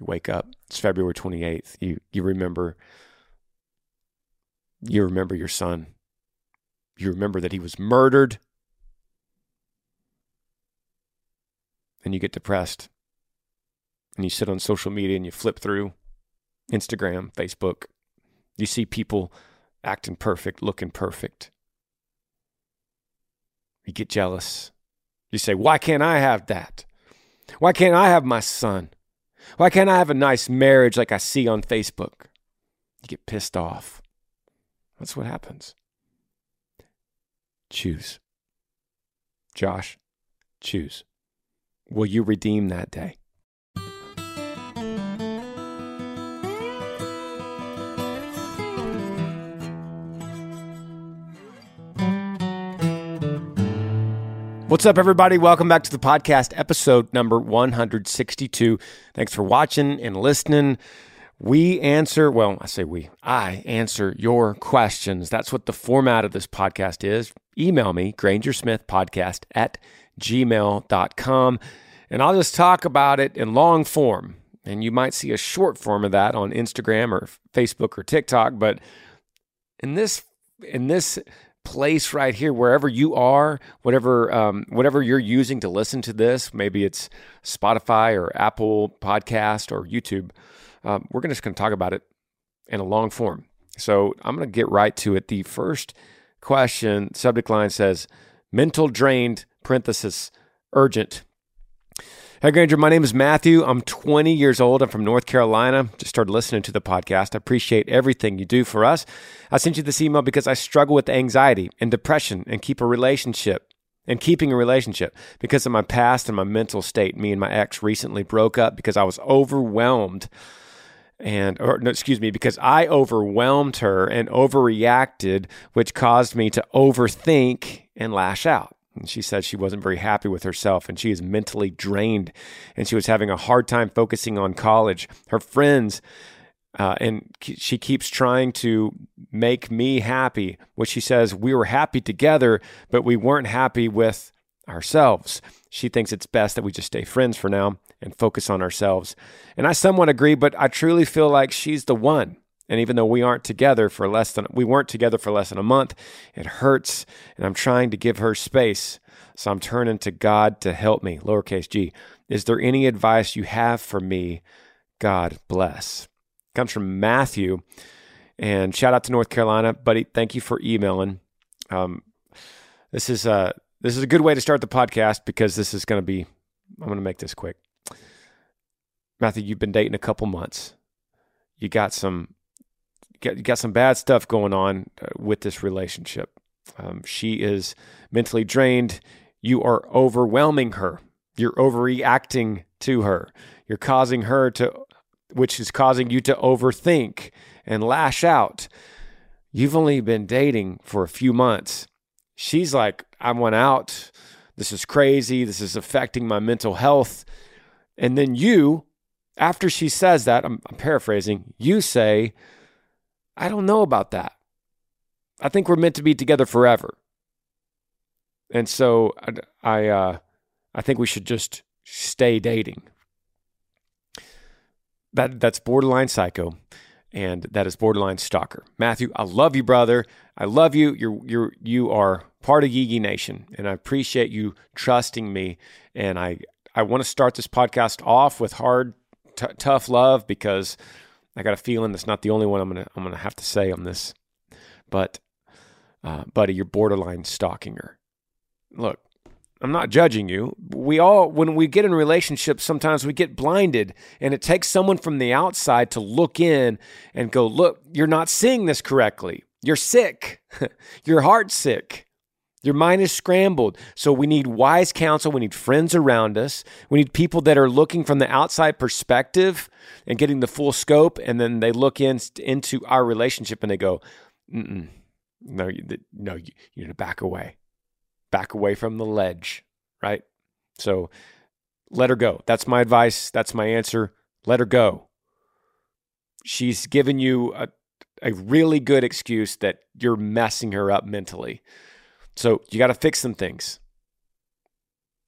You wake up. It's February 28th. You you remember you remember your son. You remember that he was murdered. And you get depressed. And you sit on social media and you flip through Instagram, Facebook. You see people acting perfect, looking perfect. You get jealous. You say, Why can't I have that? Why can't I have my son? Why can't I have a nice marriage like I see on Facebook? You get pissed off. That's what happens. Choose. Josh, choose. Will you redeem that day? What's up, everybody? Welcome back to the podcast, episode number 162. Thanks for watching and listening. We answer, well, I say we, I answer your questions. That's what the format of this podcast is. Email me, grangersmithpodcast at gmail.com, and I'll just talk about it in long form. And you might see a short form of that on Instagram or Facebook or TikTok, but in this in this place right here, wherever you are, whatever um, whatever you're using to listen to this, maybe it's Spotify or Apple Podcast or YouTube. Um, we're just going to talk about it in a long form. So I'm going to get right to it. The first question subject line says mental drained parenthesis urgent Hey, Granger, my name is Matthew. I'm 20 years old. I'm from North Carolina. Just started listening to the podcast. I appreciate everything you do for us. I sent you this email because I struggle with anxiety and depression and keep a relationship and keeping a relationship because of my past and my mental state. Me and my ex recently broke up because I was overwhelmed and or no, excuse me because I overwhelmed her and overreacted which caused me to overthink and lash out. And she said she wasn't very happy with herself and she is mentally drained and she was having a hard time focusing on college. Her friends, uh, and she keeps trying to make me happy, which she says we were happy together, but we weren't happy with ourselves. She thinks it's best that we just stay friends for now and focus on ourselves. And I somewhat agree, but I truly feel like she's the one. And even though we aren't together for less than we weren't together for less than a month, it hurts. And I'm trying to give her space. So I'm turning to God to help me. Lowercase g. Is there any advice you have for me? God bless. Comes from Matthew. And shout out to North Carolina, buddy. Thank you for emailing. Um, this is a this is a good way to start the podcast because this is going to be. I'm going to make this quick. Matthew, you've been dating a couple months. You got some got, you got some bad stuff going on uh, with this relationship. Um, she is mentally drained. You are overwhelming her. You're overreacting to her. You're causing her to, which is causing you to overthink and lash out. You've only been dating for a few months. She's like, I went out. This is crazy. This is affecting my mental health. And then you after she says that, I'm, I'm paraphrasing, you say, I don't know about that. I think we're meant to be together forever. And so I, I, uh, I think we should just stay dating. That that's borderline psycho, and that is borderline stalker. Matthew, I love you, brother. I love you. You're you're you are part of Yee Yee Nation, and I appreciate you trusting me. And I I want to start this podcast off with hard, t- tough love because I got a feeling that's not the only one I'm gonna I'm gonna have to say on this. But, uh, buddy, you're borderline stalking her. Look, I'm not judging you. We all, when we get in relationships, sometimes we get blinded, and it takes someone from the outside to look in and go, Look, you're not seeing this correctly. You're sick. Your heart's sick. Your mind is scrambled. So we need wise counsel. We need friends around us. We need people that are looking from the outside perspective and getting the full scope. And then they look in, into our relationship and they go, no, you, no, you, you need to back away back away from the ledge, right? So let her go. That's my advice. That's my answer. Let her go. She's given you a, a really good excuse that you're messing her up mentally. So you got to fix some things.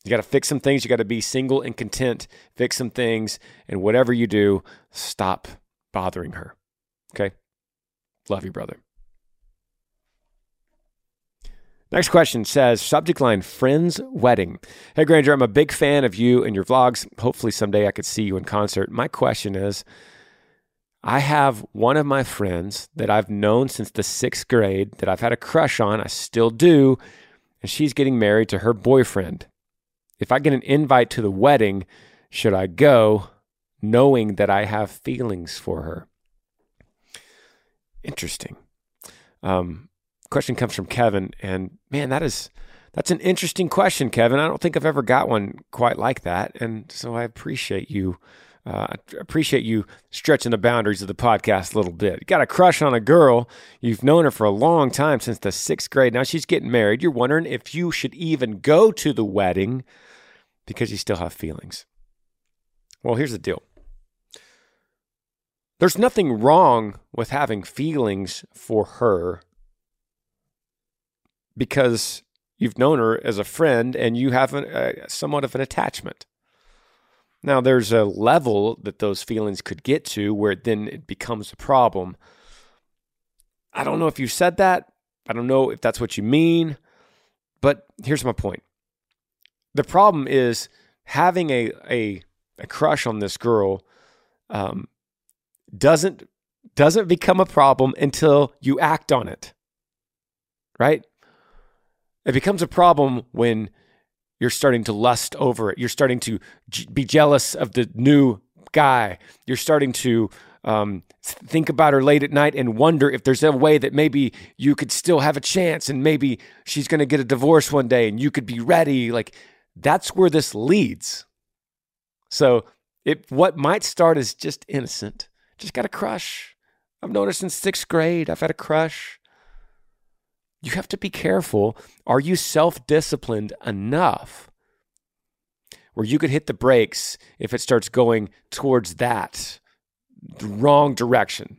You got to fix some things. You got to be single and content. Fix some things. And whatever you do, stop bothering her. Okay? Love you, brother. Next question says subject line friend's wedding. Hey Granger, I'm a big fan of you and your vlogs. Hopefully someday I could see you in concert. My question is I have one of my friends that I've known since the sixth grade that I've had a crush on. I still do. And she's getting married to her boyfriend. If I get an invite to the wedding, should I go knowing that I have feelings for her? Interesting. Um, question comes from Kevin, and man, that is that's an interesting question, Kevin. I don't think I've ever got one quite like that, and so I appreciate you. Uh, I appreciate you stretching the boundaries of the podcast a little bit. You got a crush on a girl. You've known her for a long time since the sixth grade. Now she's getting married. You're wondering if you should even go to the wedding because you still have feelings. Well, here's the deal there's nothing wrong with having feelings for her because you've known her as a friend and you have uh, somewhat of an attachment. Now, there's a level that those feelings could get to where then it becomes a problem. I don't know if you said that. I don't know if that's what you mean. But here's my point the problem is having a, a, a crush on this girl um, doesn't doesn't become a problem until you act on it right it becomes a problem when you're starting to lust over it. You're starting to be jealous of the new guy. You're starting to um, think about her late at night and wonder if there's a way that maybe you could still have a chance and maybe she's going to get a divorce one day and you could be ready. Like that's where this leads. So it what might start as just innocent, just got a crush. I've noticed in sixth grade. I've had a crush you have to be careful. Are you self disciplined enough where you could hit the brakes if it starts going towards that wrong direction?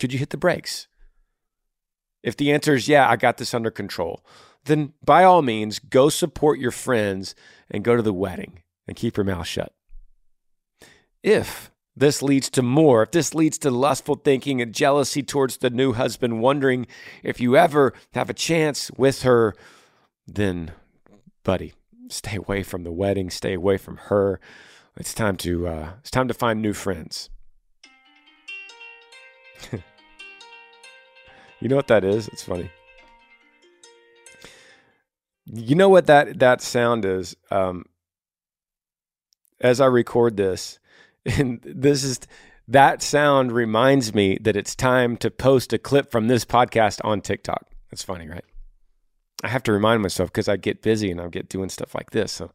Could you hit the brakes? If the answer is, yeah, I got this under control, then by all means, go support your friends and go to the wedding and keep your mouth shut. If this leads to more, if this leads to lustful thinking and jealousy towards the new husband, wondering if you ever have a chance with her, then, buddy, stay away from the wedding, stay away from her. It's time to uh, it's time to find new friends. you know what that is? It's funny. You know what that that sound is? Um, as I record this, and this is that sound reminds me that it's time to post a clip from this podcast on TikTok. That's funny, right? I have to remind myself because I get busy and I get doing stuff like this. So,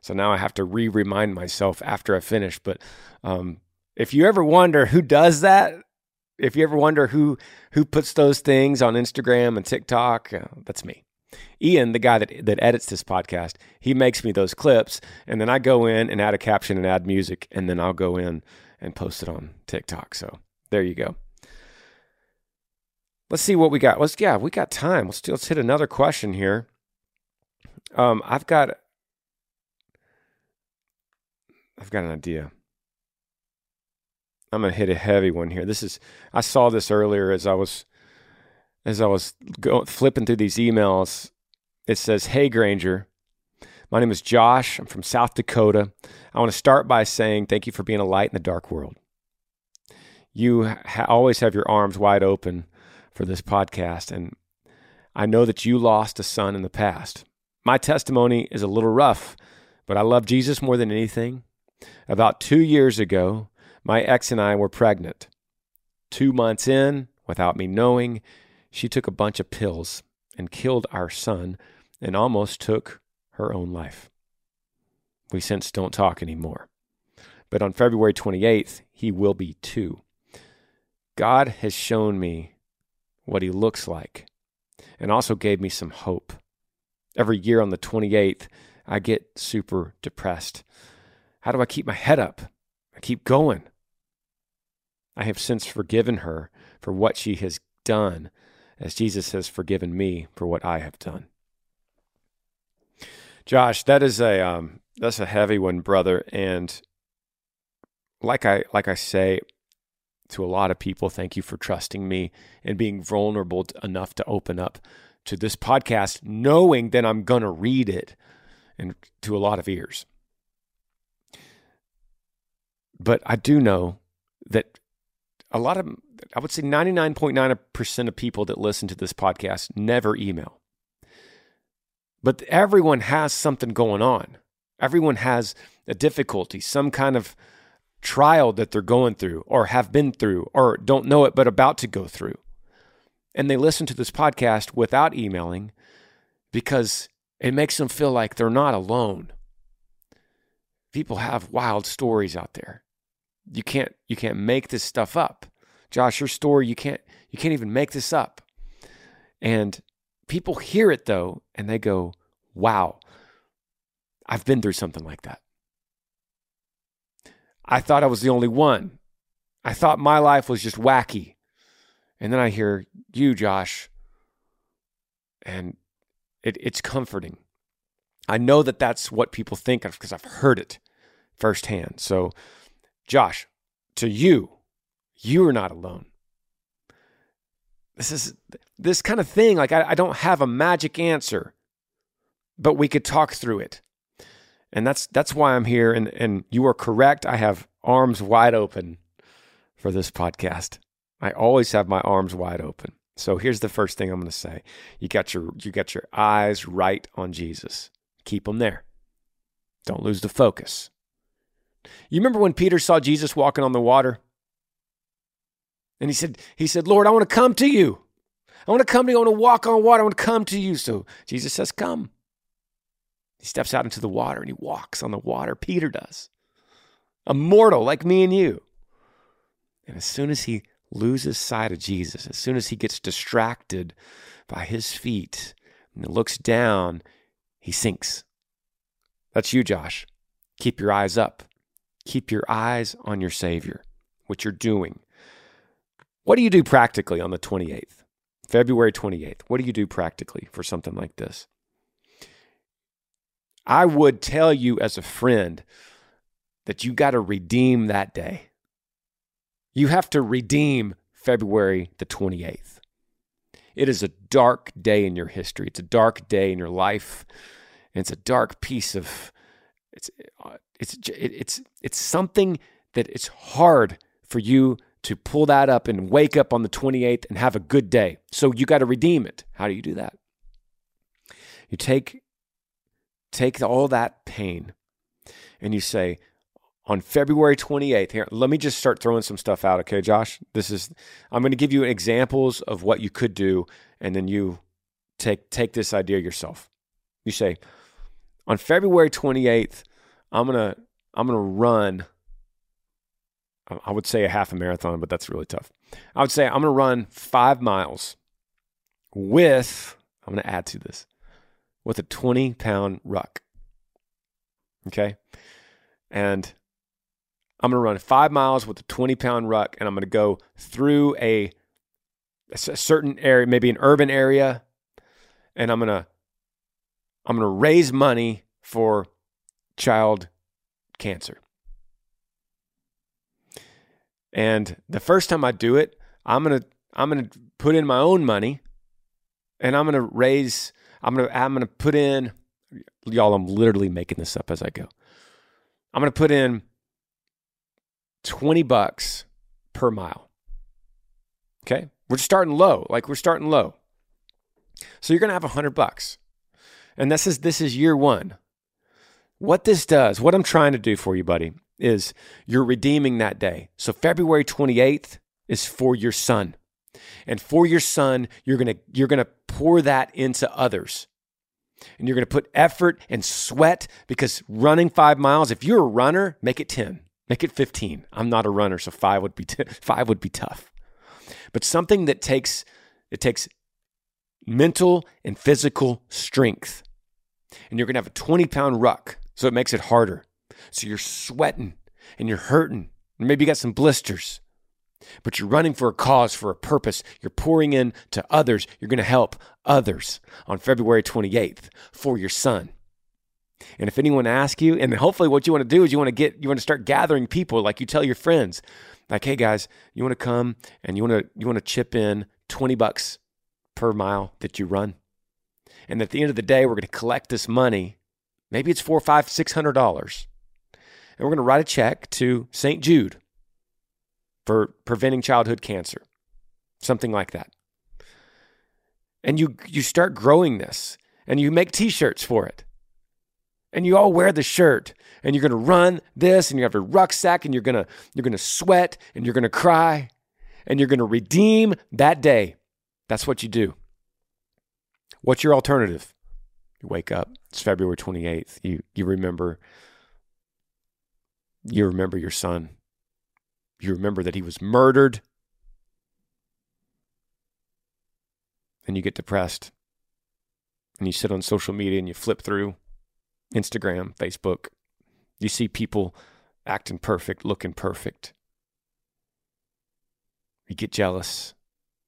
so now I have to re-remind myself after I finish. But um, if you ever wonder who does that, if you ever wonder who who puts those things on Instagram and TikTok, uh, that's me. Ian, the guy that, that edits this podcast, he makes me those clips, and then I go in and add a caption and add music, and then I'll go in and post it on TikTok. So there you go. Let's see what we got. Let's yeah, we got time. Let's let's hit another question here. Um, I've got I've got an idea. I'm gonna hit a heavy one here. This is I saw this earlier as I was as I was going flipping through these emails. It says, "Hey Granger, my name is Josh. I'm from South Dakota. I want to start by saying thank you for being a light in the dark world. You ha- always have your arms wide open for this podcast, and I know that you lost a son in the past. My testimony is a little rough, but I love Jesus more than anything. About two years ago, my ex and I were pregnant. Two months in, without me knowing, she took a bunch of pills and killed our son and almost took her own life. We since don't talk anymore. But on February 28th, he will be two. God has shown me what he looks like, and also gave me some hope. Every year on the 28th, I get super depressed. How do I keep my head up? I keep going. I have since forgiven her for what she has done, as Jesus has forgiven me for what I have done. Josh, that is a um, that's a heavy one, brother. And like I like I say, to a lot of people. Thank you for trusting me and being vulnerable enough to open up to this podcast, knowing that I'm going to read it and to a lot of ears. But I do know that a lot of, I would say 99.9% of people that listen to this podcast never email. But everyone has something going on. Everyone has a difficulty, some kind of trial that they're going through or have been through or don't know it but about to go through. And they listen to this podcast without emailing because it makes them feel like they're not alone. People have wild stories out there. You can't you can't make this stuff up. Josh, your story you can't you can't even make this up. And people hear it though and they go, "Wow. I've been through something like that." I thought I was the only one. I thought my life was just wacky. And then I hear you, Josh, and it, it's comforting. I know that that's what people think of because I've heard it firsthand. So, Josh, to you, you are not alone. This is this kind of thing. Like, I, I don't have a magic answer, but we could talk through it. And that's that's why I'm here. And and you are correct. I have arms wide open for this podcast. I always have my arms wide open. So here's the first thing I'm going to say. You got your you got your eyes right on Jesus. Keep them there. Don't lose the focus. You remember when Peter saw Jesus walking on the water? And he said, he said, Lord, I want to come to you. I want to come to you. I want to walk on water. I want to come to you. So Jesus says, Come. He steps out into the water and he walks on the water. Peter does. A mortal like me and you. And as soon as he loses sight of Jesus, as soon as he gets distracted by his feet and looks down, he sinks. That's you, Josh. Keep your eyes up. Keep your eyes on your Savior, what you're doing. What do you do practically on the 28th, February 28th? What do you do practically for something like this? I would tell you as a friend that you got to redeem that day. You have to redeem February the 28th. It is a dark day in your history. It's a dark day in your life. And it's a dark piece of it's uh, it's it's it's something that it's hard for you to pull that up and wake up on the 28th and have a good day. So you got to redeem it. How do you do that? You take take all that pain and you say, on February 28th, here, let me just start throwing some stuff out, okay, Josh? This is, I'm going to give you examples of what you could do, and then you take, take this idea yourself. You say, on February 28th, I'm going to, I'm going to run, I would say a half a marathon, but that's really tough. I would say I'm going to run five miles with, I'm going to add to this, with a 20 pound ruck. Okay. And I'm going to run five miles with a 20 pound ruck and I'm going to go through a, a certain area, maybe an urban area. And I'm going to, I'm going to raise money for child cancer. And the first time I do it, I'm going to, I'm going to put in my own money and I'm going to raise, I'm going to, I'm going to put in, y'all, I'm literally making this up as I go. I'm going to put in 20 bucks per mile. Okay. We're starting low. Like we're starting low. So you're going to have 100 bucks. And this is this is year 1. What this does, what I'm trying to do for you, buddy, is you're redeeming that day. So February 28th is for your son. And for your son, you're going to you're going to pour that into others. And you're going to put effort and sweat because running 5 miles, if you're a runner, make it 10. Make it 15. I'm not a runner, so 5 would be t- 5 would be tough. But something that takes it takes mental and physical strength. And you're going to have a 20 pound ruck, so it makes it harder. So you're sweating and you're hurting. And maybe you got some blisters, but you're running for a cause, for a purpose. You're pouring in to others. You're going to help others on February 28th for your son. And if anyone asks you, and hopefully what you want to do is you want to get, you want to start gathering people, like you tell your friends, like, hey guys, you want to come and you want to, you want to chip in 20 bucks per mile that you run. And at the end of the day, we're going to collect this money. Maybe it's four, five, six hundred dollars. And we're going to write a check to St. Jude for preventing childhood cancer. Something like that. And you you start growing this and you make t-shirts for it. And you all wear the shirt and you're going to run this and you have a rucksack and you're going to you're going to sweat and you're going to cry and you're going to redeem that day that's what you do. What's your alternative? You wake up, it's February 28th. You you remember you remember your son. You remember that he was murdered. And you get depressed. And you sit on social media and you flip through Instagram, Facebook. You see people acting perfect, looking perfect. You get jealous.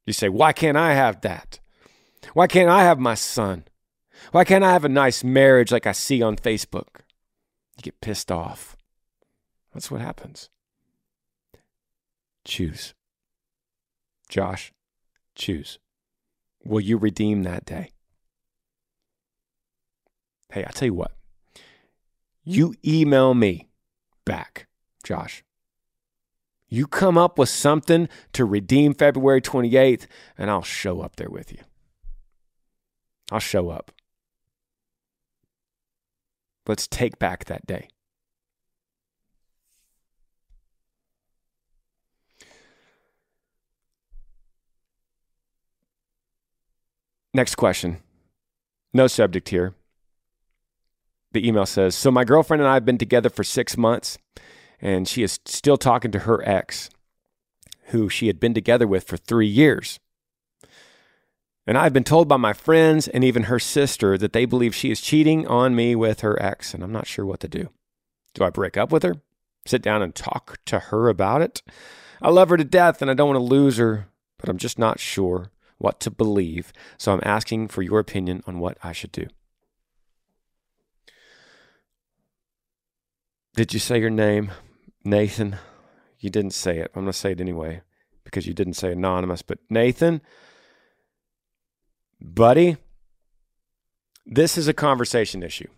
You say, Why can't I have that? Why can't I have my son? Why can't I have a nice marriage like I see on Facebook? You get pissed off. That's what happens. Choose. Josh, choose. Will you redeem that day? Hey, I tell you what. You email me back, Josh. You come up with something to redeem February 28th, and I'll show up there with you. I'll show up. Let's take back that day. Next question. No subject here. The email says So, my girlfriend and I have been together for six months and she is still talking to her ex, who she had been together with for three years. And I've been told by my friends and even her sister that they believe she is cheating on me with her ex, and I'm not sure what to do. Do I break up with her? Sit down and talk to her about it? I love her to death and I don't want to lose her, but I'm just not sure what to believe. So I'm asking for your opinion on what I should do. Did you say your name? Nathan, you didn't say it. I'm going to say it anyway because you didn't say anonymous. But Nathan, buddy, this is a conversation issue,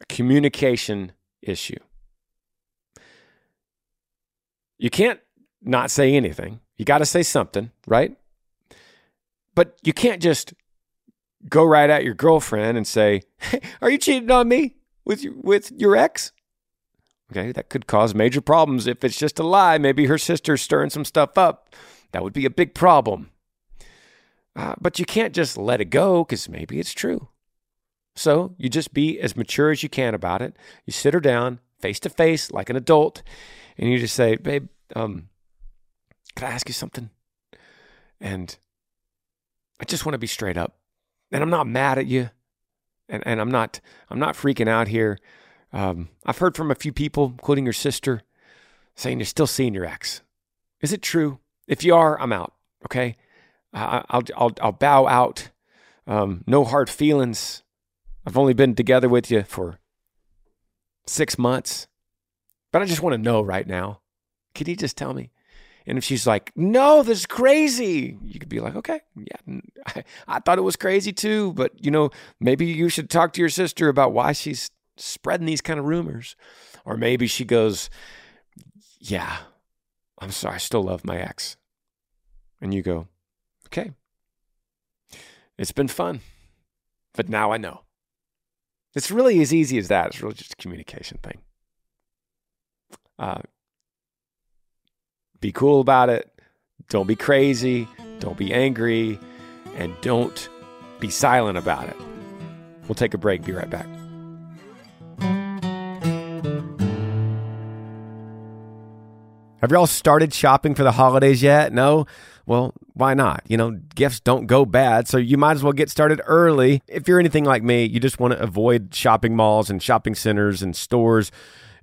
a communication issue. You can't not say anything. You got to say something, right? But you can't just go right at your girlfriend and say, hey, "Are you cheating on me with your, with your ex?" Okay, that could cause major problems if it's just a lie. Maybe her sister's stirring some stuff up. That would be a big problem. Uh, but you can't just let it go because maybe it's true. So you just be as mature as you can about it. You sit her down face to face like an adult, and you just say, "Babe, um, could I ask you something?" And I just want to be straight up. And I'm not mad at you. and, and I'm not I'm not freaking out here. Um, I've heard from a few people, including your sister, saying you're still seeing your ex. Is it true? If you are, I'm out. Okay, I, will I'll I'll bow out. Um, no hard feelings. I've only been together with you for six months, but I just want to know right now. Can you just tell me? And if she's like, no, this is crazy, you could be like, okay, yeah, I, I thought it was crazy too, but you know, maybe you should talk to your sister about why she's spreading these kind of rumors. Or maybe she goes, yeah, I'm sorry, I still love my ex. And you go, okay, it's been fun, but now I know. It's really as easy as that. It's really just a communication thing. Uh, be cool about it. Don't be crazy. Don't be angry. And don't be silent about it. We'll take a break. Be right back. Have y'all started shopping for the holidays yet? No? Well, why not? You know, gifts don't go bad, so you might as well get started early. If you're anything like me, you just want to avoid shopping malls and shopping centers and stores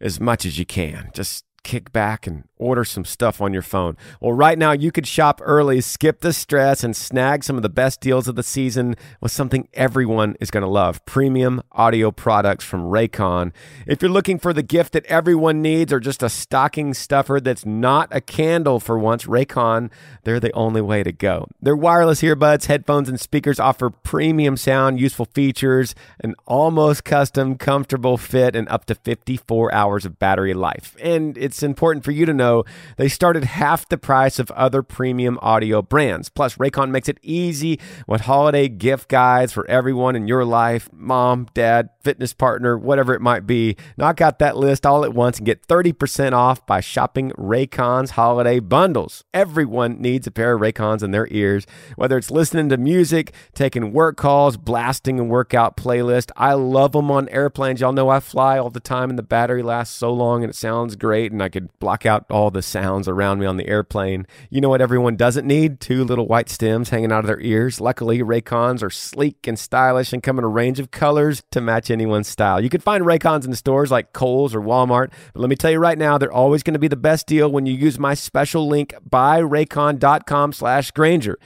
as much as you can. Just kick back and order some stuff on your phone. Well, right now you could shop early, skip the stress, and snag some of the best deals of the season with something everyone is going to love premium audio products from Raycon. If you're looking for the gift that everyone needs or just a stocking stuffer that's not a candle for once, Raycon, they're the only way to go. Their wireless earbuds, headphones, and speakers offer premium sound, useful features, an almost custom, comfortable fit, and up to 54 hours of battery life. And it's important for you to know they started half the price of other premium audio brands. Plus, Raycon makes it easy with holiday gift guides for everyone in your life mom, dad, fitness partner, whatever it might be. Knock out that list all at once and get 30% off by shopping Raycon's holiday bundles. Everyone needs a pair of Raycons in their ears, whether it's listening to music, taking work calls, blasting a workout playlist. I love them on airplanes. Y'all know I fly all the time and the battery lasts so long and it sounds great and I could block out all the sounds around me on the airplane. You know what everyone doesn't need? Two little white stems hanging out of their ears. Luckily, Raycons are sleek and stylish and come in a range of colors to match anyone's style. You can find Raycons in stores like Kohl's or Walmart, but let me tell you right now, they're always going to be the best deal when you use my special link buyraycon.com slash Granger.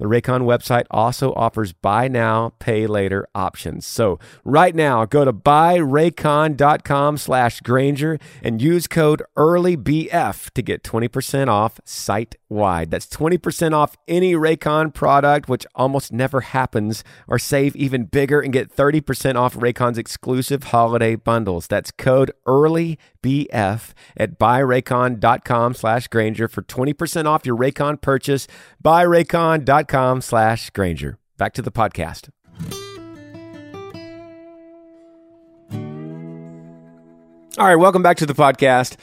The Raycon website also offers buy now, pay later options. So right now, go to buyraycon.com slash Granger and use code EARLYBF to get 20% off site wide. That's 20% off any Raycon product, which almost never happens, or save even bigger and get 30% off Raycon's exclusive holiday bundles. That's code EARLYBF at buyraycon.com slash Granger for 20% off your Raycon purchase. Buyraycon.com com slash Granger. Back to the podcast. All right, welcome back to the podcast.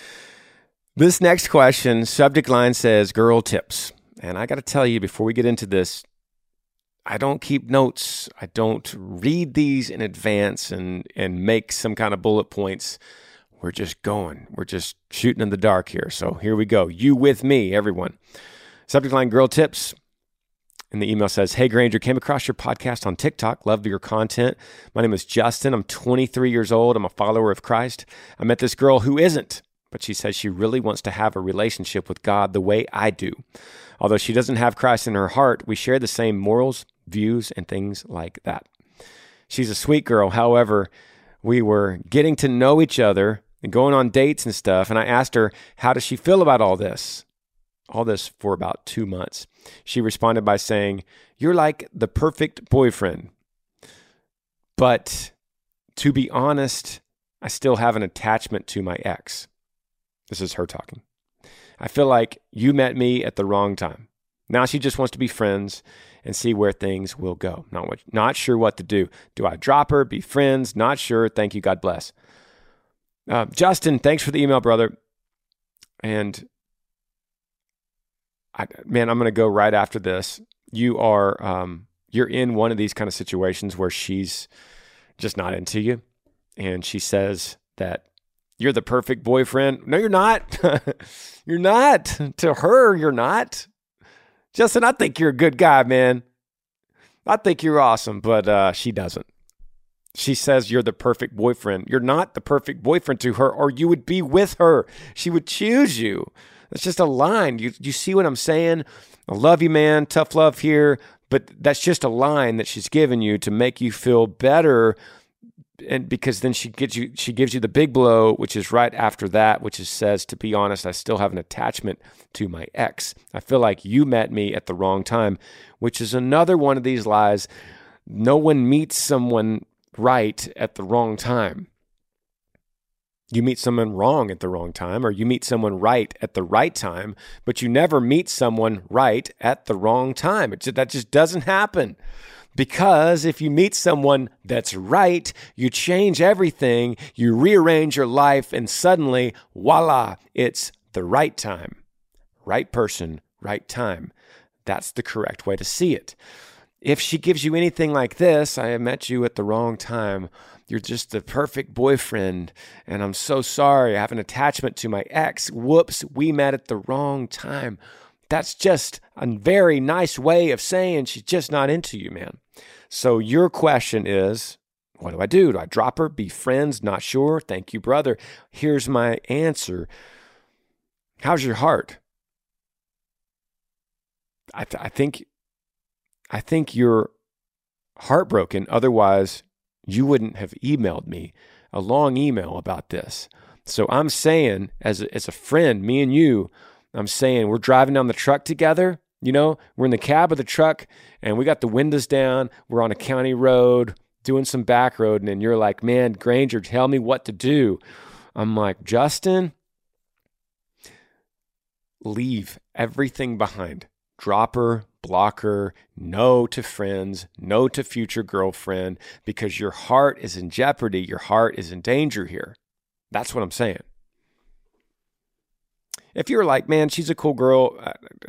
This next question, subject line says girl tips. And I got to tell you before we get into this, I don't keep notes. I don't read these in advance and and make some kind of bullet points. We're just going. We're just shooting in the dark here. So here we go. You with me, everyone. Subject line girl tips. And the email says, Hey Granger, came across your podcast on TikTok. Love your content. My name is Justin. I'm 23 years old. I'm a follower of Christ. I met this girl who isn't, but she says she really wants to have a relationship with God the way I do. Although she doesn't have Christ in her heart, we share the same morals, views, and things like that. She's a sweet girl. However, we were getting to know each other and going on dates and stuff. And I asked her, How does she feel about all this? All this for about two months. She responded by saying, You're like the perfect boyfriend. But to be honest, I still have an attachment to my ex. This is her talking. I feel like you met me at the wrong time. Now she just wants to be friends and see where things will go. Not, what, not sure what to do. Do I drop her, be friends? Not sure. Thank you. God bless. Uh, Justin, thanks for the email, brother. And I, man, I'm going to go right after this. You are, um, you're in one of these kind of situations where she's just not into you. And she says that you're the perfect boyfriend. No, you're not. you're not. To her, you're not. Justin, I think you're a good guy, man. I think you're awesome, but uh, she doesn't. She says you're the perfect boyfriend. You're not the perfect boyfriend to her, or you would be with her. She would choose you. That's just a line. You, you see what I'm saying? I love you, man. Tough love here. But that's just a line that she's given you to make you feel better. And because then she gives you she gives you the big blow, which is right after that, which is says, to be honest, I still have an attachment to my ex. I feel like you met me at the wrong time, which is another one of these lies. No one meets someone right at the wrong time. You meet someone wrong at the wrong time, or you meet someone right at the right time, but you never meet someone right at the wrong time. It, that just doesn't happen. Because if you meet someone that's right, you change everything, you rearrange your life, and suddenly, voila, it's the right time. Right person, right time. That's the correct way to see it. If she gives you anything like this, I met you at the wrong time. You're just the perfect boyfriend, and I'm so sorry. I have an attachment to my ex. Whoops, we met at the wrong time. That's just a very nice way of saying she's just not into you, man. So your question is, what do I do? Do I drop her? Be friends? Not sure. Thank you, brother. Here's my answer. How's your heart? I, th- I think I think you're heartbroken. Otherwise, you wouldn't have emailed me a long email about this. So I'm saying, as a, as a friend, me and you, I'm saying we're driving down the truck together. You know, we're in the cab of the truck and we got the windows down. We're on a county road doing some back road. And you're like, man, Granger, tell me what to do. I'm like, Justin, leave everything behind. Drop blocker, no to friends, no to future girlfriend, because your heart is in jeopardy. Your heart is in danger here. That's what I'm saying. If you're like, man, she's a cool girl,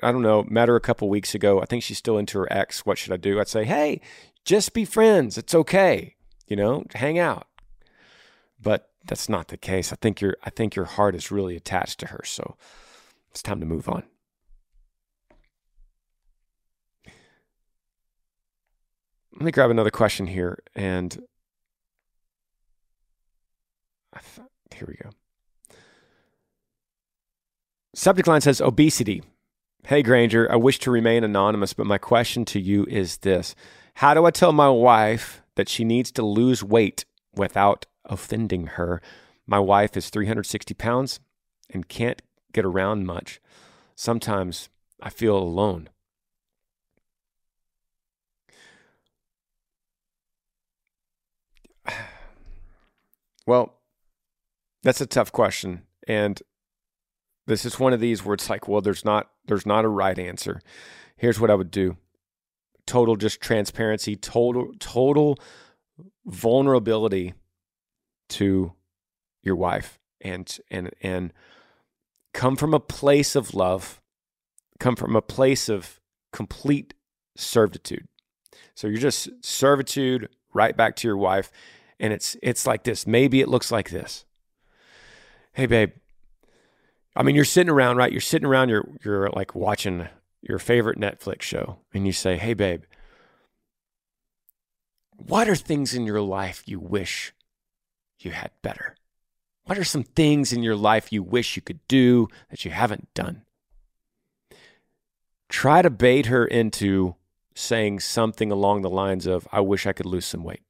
I, don't know, met her a couple weeks ago. I think she's still into her ex. What should I do? I'd say, hey, just be friends. It's okay. You know, hang out. But that's not the case. I think your I think your heart is really attached to her. So it's time to move on. Let me grab another question here. And here we go. Subject line says obesity. Hey, Granger, I wish to remain anonymous, but my question to you is this How do I tell my wife that she needs to lose weight without offending her? My wife is 360 pounds and can't get around much. Sometimes I feel alone. Well, that's a tough question. And this is one of these where it's like, well, there's not there's not a right answer. Here's what I would do. Total just transparency, total total vulnerability to your wife and and and come from a place of love, come from a place of complete servitude. So you're just servitude right back to your wife and it's it's like this. Maybe it looks like this. Hey babe. I mean, you're sitting around, right? You're sitting around, you're you're like watching your favorite Netflix show, and you say, Hey babe, what are things in your life you wish you had better? What are some things in your life you wish you could do that you haven't done? Try to bait her into saying something along the lines of, I wish I could lose some weight.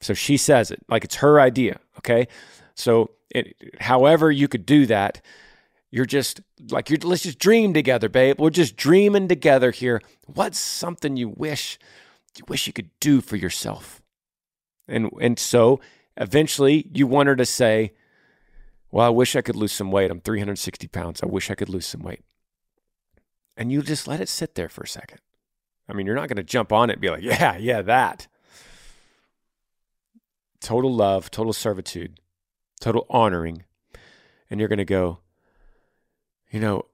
So she says it like it's her idea. Okay. So, it, however, you could do that, you're just like, you're, let's just dream together, babe. We're just dreaming together here. What's something you wish, you wish you could do for yourself? And, and so eventually you want her to say, well, I wish I could lose some weight. I'm 360 pounds. I wish I could lose some weight. And you just let it sit there for a second. I mean, you're not going to jump on it and be like, yeah, yeah, that total love, total servitude, total honoring. And you're going to go, you know,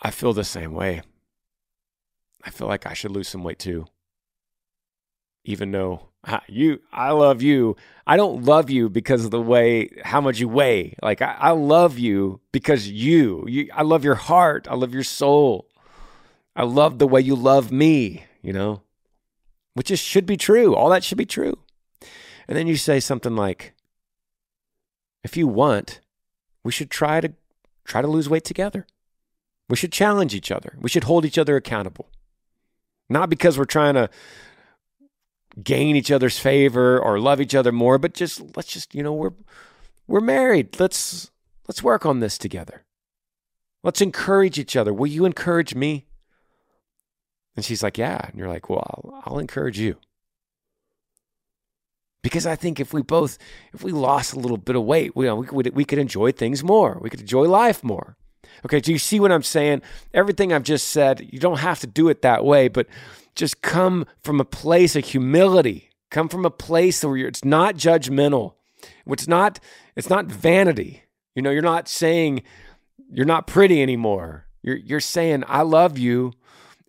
I feel the same way. I feel like I should lose some weight too. Even though you, I love you. I don't love you because of the way, how much you weigh. Like, I, I love you because you, you, I love your heart. I love your soul. I love the way you love me, you know, which is, should be true. All that should be true. And then you say something like, if you want, we should try to try to lose weight together. We should challenge each other. We should hold each other accountable. Not because we're trying to gain each other's favor or love each other more, but just let's just, you know, we're we're married. Let's let's work on this together. Let's encourage each other. Will you encourage me? And she's like, Yeah. And you're like, Well, I'll, I'll encourage you. Because I think if we both, if we lost a little bit of weight, we, we, could, we could enjoy things more. We could enjoy life more. Okay, do you see what I'm saying? Everything I've just said, you don't have to do it that way, but just come from a place of humility. Come from a place where it's not judgmental. It's not, it's not vanity. You know, you're not saying you're not pretty anymore. You're, you're saying, I love you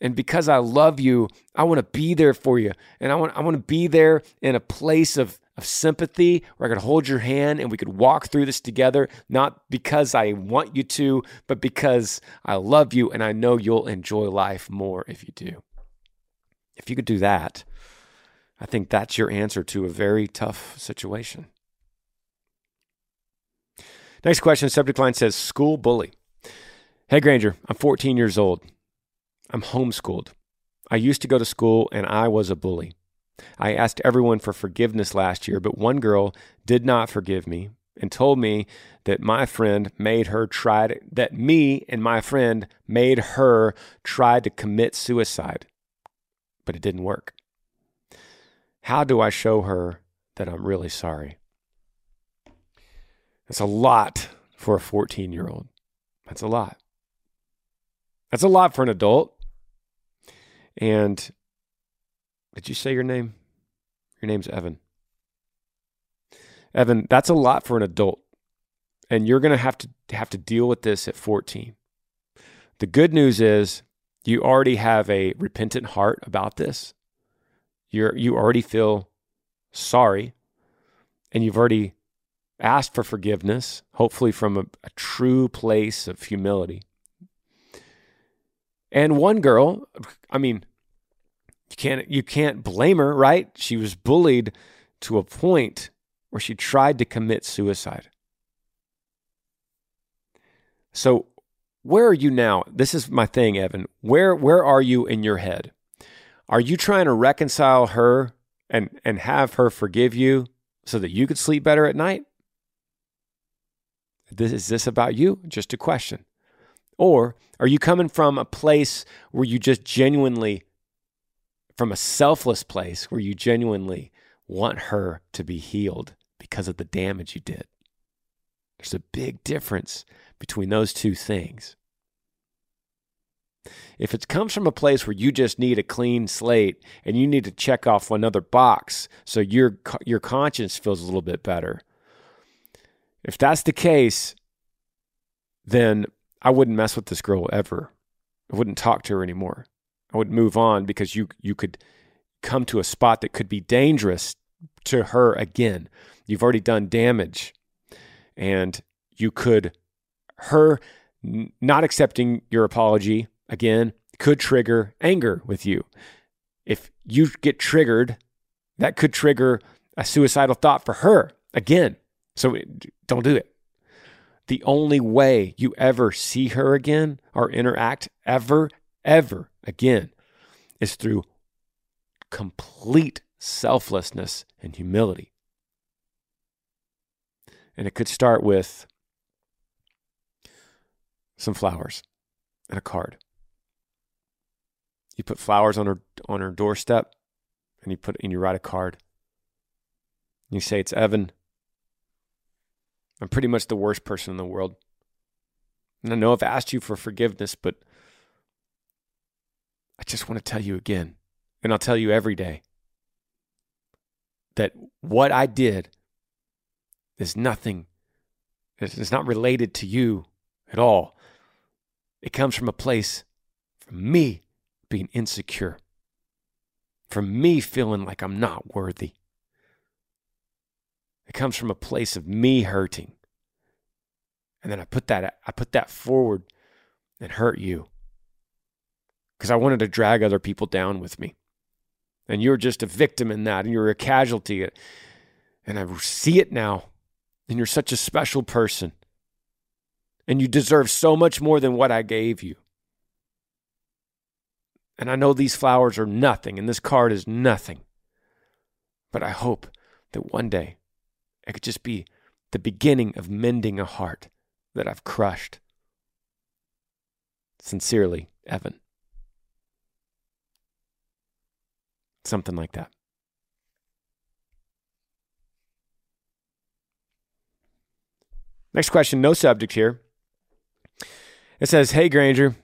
and because I love you, I want to be there for you. And I want, I want to be there in a place of, of sympathy where I could hold your hand and we could walk through this together, not because I want you to, but because I love you and I know you'll enjoy life more if you do. If you could do that, I think that's your answer to a very tough situation. Next question, subject line says school bully. Hey Granger, I'm 14 years old. I'm homeschooled. I used to go to school and I was a bully. I asked everyone for forgiveness last year, but one girl did not forgive me and told me that my friend made her try to, that me and my friend made her try to commit suicide. But it didn't work. How do I show her that I'm really sorry? That's a lot for a 14 year old. That's a lot. That's a lot for an adult. And did you say your name? Your name's Evan. Evan, that's a lot for an adult. And you're going to have to have to deal with this at 14. The good news is you already have a repentant heart about this. You're you already feel sorry and you've already asked for forgiveness, hopefully from a, a true place of humility. And one girl, I mean, you can't you can't blame her, right? She was bullied to a point where she tried to commit suicide. So, where are you now? This is my thing, Evan. Where where are you in your head? Are you trying to reconcile her and and have her forgive you so that you could sleep better at night? This is this about you? Just a question. Or are you coming from a place where you just genuinely, from a selfless place where you genuinely want her to be healed because of the damage you did? There's a big difference between those two things. If it comes from a place where you just need a clean slate and you need to check off another box so your your conscience feels a little bit better. If that's the case, then I wouldn't mess with this girl ever. I wouldn't talk to her anymore. I would move on because you you could come to a spot that could be dangerous to her again. You've already done damage. And you could her not accepting your apology again could trigger anger with you. If you get triggered, that could trigger a suicidal thought for her again. So don't do it the only way you ever see her again or interact ever, ever again is through complete selflessness and humility. And it could start with some flowers and a card. You put flowers on her on her doorstep and you put and you write a card. You say it's Evan I'm pretty much the worst person in the world. And I know I've asked you for forgiveness, but I just want to tell you again, and I'll tell you every day, that what I did is nothing, it's not related to you at all. It comes from a place from me being insecure, from me feeling like I'm not worthy. It comes from a place of me hurting. And then I put that I put that forward and hurt you. Cuz I wanted to drag other people down with me. And you're just a victim in that and you're a casualty. And I see it now. And you're such a special person. And you deserve so much more than what I gave you. And I know these flowers are nothing and this card is nothing. But I hope that one day it could just be the beginning of mending a heart that I've crushed. Sincerely, Evan. Something like that. Next question, no subject here. It says, Hey Granger,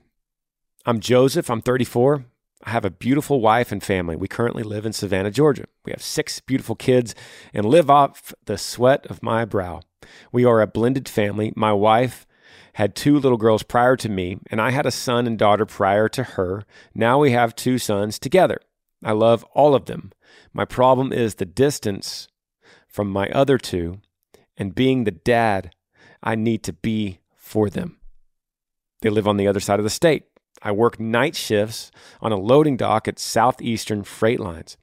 I'm Joseph. I'm 34. I have a beautiful wife and family. We currently live in Savannah, Georgia. We have six beautiful kids and live off the sweat of my brow. We are a blended family. My wife had two little girls prior to me, and I had a son and daughter prior to her. Now we have two sons together. I love all of them. My problem is the distance from my other two and being the dad I need to be for them. They live on the other side of the state. I work night shifts on a loading dock at Southeastern Freight Lines.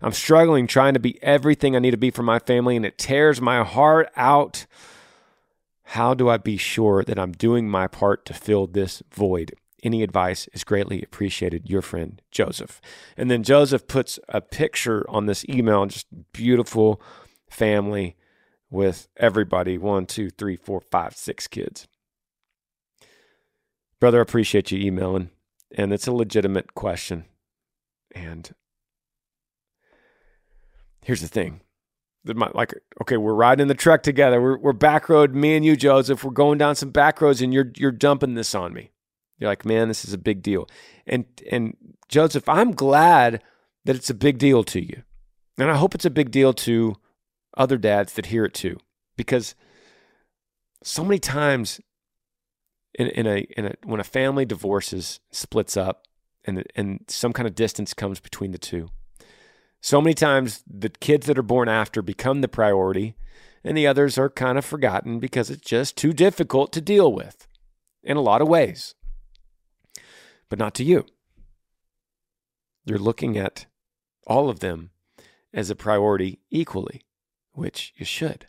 I'm struggling trying to be everything I need to be for my family, and it tears my heart out. How do I be sure that I'm doing my part to fill this void? Any advice is greatly appreciated. Your friend, Joseph. And then Joseph puts a picture on this email, just beautiful family with everybody one, two, three, four, five, six kids. Brother, I appreciate you emailing, and it's a legitimate question. And here's the thing. Like, okay, we're riding the truck together. We're, we're back road, me and you, Joseph. We're going down some back roads, and you're you're dumping this on me. You're like, man, this is a big deal. And and Joseph, I'm glad that it's a big deal to you, and I hope it's a big deal to other dads that hear it too, because so many times in, in a in a when a family divorces, splits up, and and some kind of distance comes between the two. So many times the kids that are born after become the priority, and the others are kind of forgotten because it's just too difficult to deal with in a lot of ways. But not to you. You're looking at all of them as a priority equally, which you should.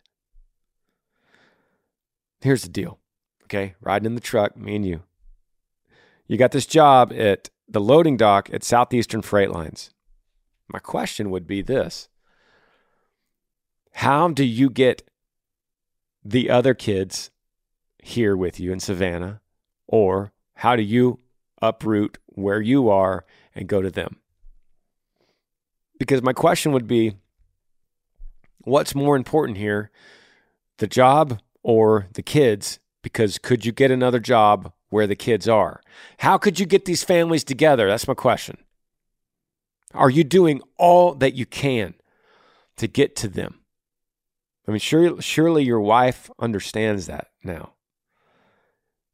Here's the deal okay, riding in the truck, me and you. You got this job at the loading dock at Southeastern Freight Lines. My question would be this How do you get the other kids here with you in Savannah? Or how do you uproot where you are and go to them? Because my question would be what's more important here, the job or the kids because could you get another job where the kids are? How could you get these families together? That's my question. Are you doing all that you can to get to them? I mean, surely, surely your wife understands that now.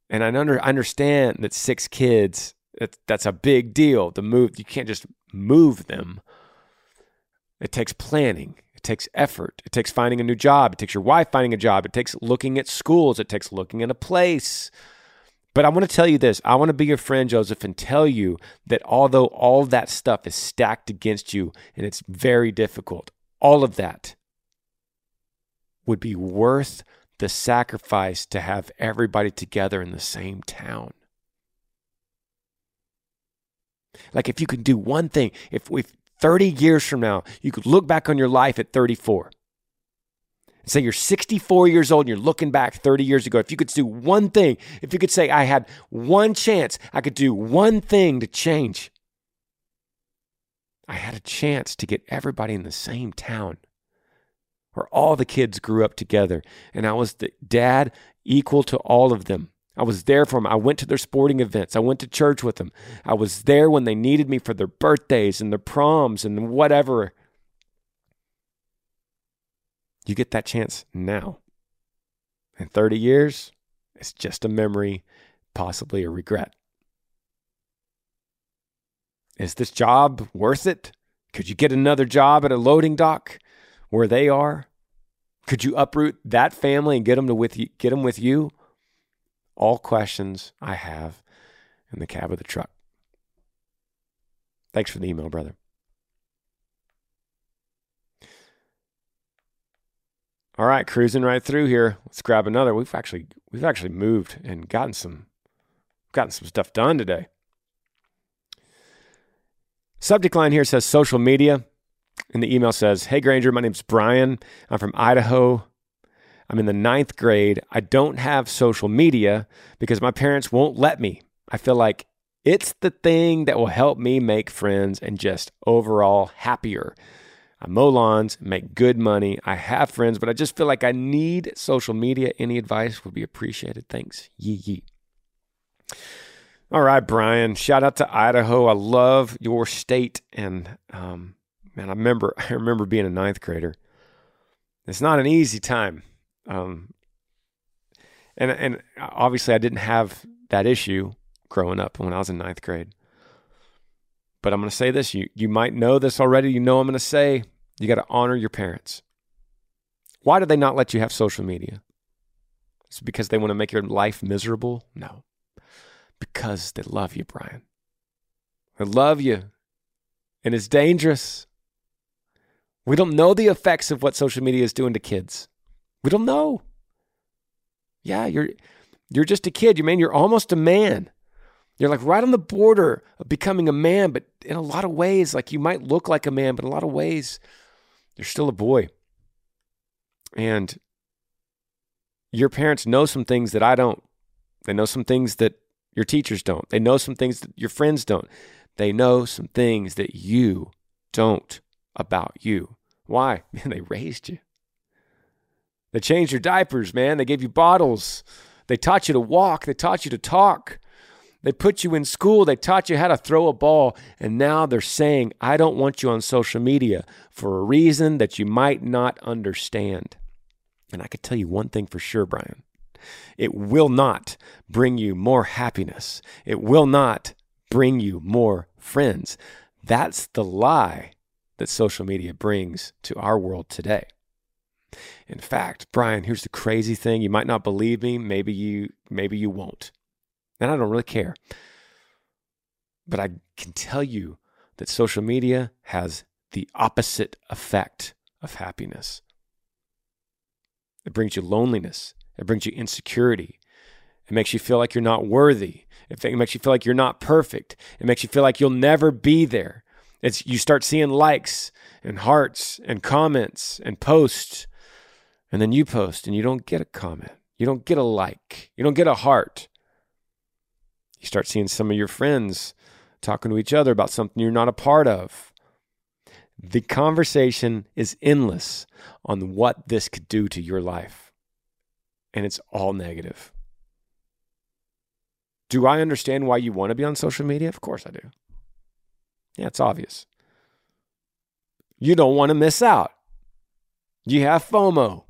And I under, understand that six kids, that, that's a big deal. The move, you can't just move them. It takes planning. It takes effort. It takes finding a new job. It takes your wife finding a job. It takes looking at schools. It takes looking at a place. But I want to tell you this. I want to be your friend, Joseph, and tell you that although all that stuff is stacked against you and it's very difficult, all of that would be worth the sacrifice to have everybody together in the same town. Like if you can do one thing, if if 30 years from now, you could look back on your life at 34 and say you're 64 years old and you're looking back 30 years ago. If you could do one thing, if you could say, I had one chance, I could do one thing to change. I had a chance to get everybody in the same town where all the kids grew up together and I was the dad equal to all of them. I was there for them. I went to their sporting events. I went to church with them. I was there when they needed me for their birthdays and their proms and whatever. You get that chance now. In 30 years, it's just a memory, possibly a regret. Is this job worth it? Could you get another job at a loading dock where they are? Could you uproot that family and get them to with you, get them with you? All questions I have in the cab of the truck. Thanks for the email, brother. All right, cruising right through here. Let's grab another. We've actually we've actually moved and gotten some gotten some stuff done today. Subject line here says social media. And the email says, Hey Granger, my name's Brian. I'm from Idaho. I'm in the ninth grade. I don't have social media because my parents won't let me. I feel like it's the thing that will help me make friends and just overall happier. I mow lawns, make good money. I have friends, but I just feel like I need social media. Any advice would be appreciated. Thanks. Yee yee. All right, Brian. Shout out to Idaho. I love your state, and um, man, I remember I remember being a ninth grader. It's not an easy time, um, and and obviously I didn't have that issue growing up when I was in ninth grade. But I'm going to say this: you you might know this already. You know I'm going to say you got to honor your parents. Why do they not let you have social media? Is it because they want to make your life miserable? No, because they love you, Brian. They love you, and it's dangerous. We don't know the effects of what social media is doing to kids. We don't know. Yeah, you're you're just a kid. You mean you're almost a man. You're like right on the border of becoming a man, but in a lot of ways, like you might look like a man, but in a lot of ways, you're still a boy. And your parents know some things that I don't. They know some things that your teachers don't. They know some things that your friends don't. They know some things that you don't about you. Why? Man, they raised you. They changed your diapers, man. They gave you bottles. They taught you to walk. They taught you to talk. They put you in school. They taught you how to throw a ball. And now they're saying, I don't want you on social media for a reason that you might not understand. And I could tell you one thing for sure, Brian it will not bring you more happiness, it will not bring you more friends. That's the lie that social media brings to our world today. In fact, Brian, here's the crazy thing. You might not believe me, maybe you maybe you won't. And I don't really care. But I can tell you that social media has the opposite effect of happiness. It brings you loneliness. It brings you insecurity. It makes you feel like you're not worthy. It makes you feel like you're not perfect. It makes you feel like you'll never be there. It's you start seeing likes and hearts and comments and posts, and then you post and you don't get a comment. You don't get a like. You don't get a heart. You start seeing some of your friends talking to each other about something you're not a part of. The conversation is endless on what this could do to your life. And it's all negative. Do I understand why you want to be on social media? Of course I do. Yeah, it's obvious. You don't want to miss out. You have FOMO.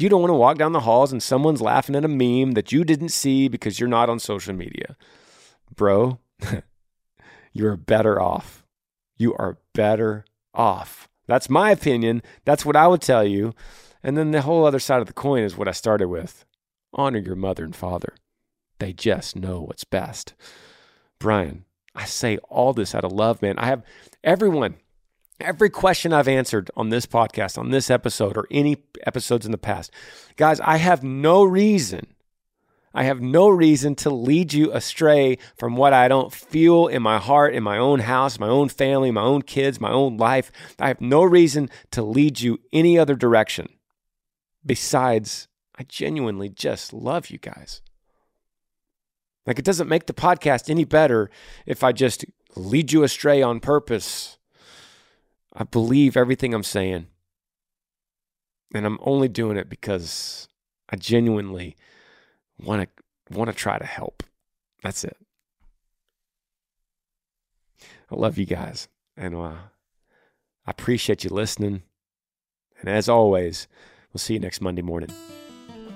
You don't want to walk down the halls and someone's laughing at a meme that you didn't see because you're not on social media. Bro, you're better off. You are better off. That's my opinion. That's what I would tell you. And then the whole other side of the coin is what I started with honor your mother and father. They just know what's best. Brian, I say all this out of love, man. I have everyone, every question I've answered on this podcast, on this episode, or any episodes in the past. Guys, I have no reason, I have no reason to lead you astray from what I don't feel in my heart, in my own house, my own family, my own kids, my own life. I have no reason to lead you any other direction besides I genuinely just love you guys. Like, it doesn't make the podcast any better if I just lead you astray on purpose. I believe everything I'm saying. And I'm only doing it because I genuinely want to want to try to help. That's it. I love you guys. And uh, I appreciate you listening. And as always, we'll see you next Monday morning.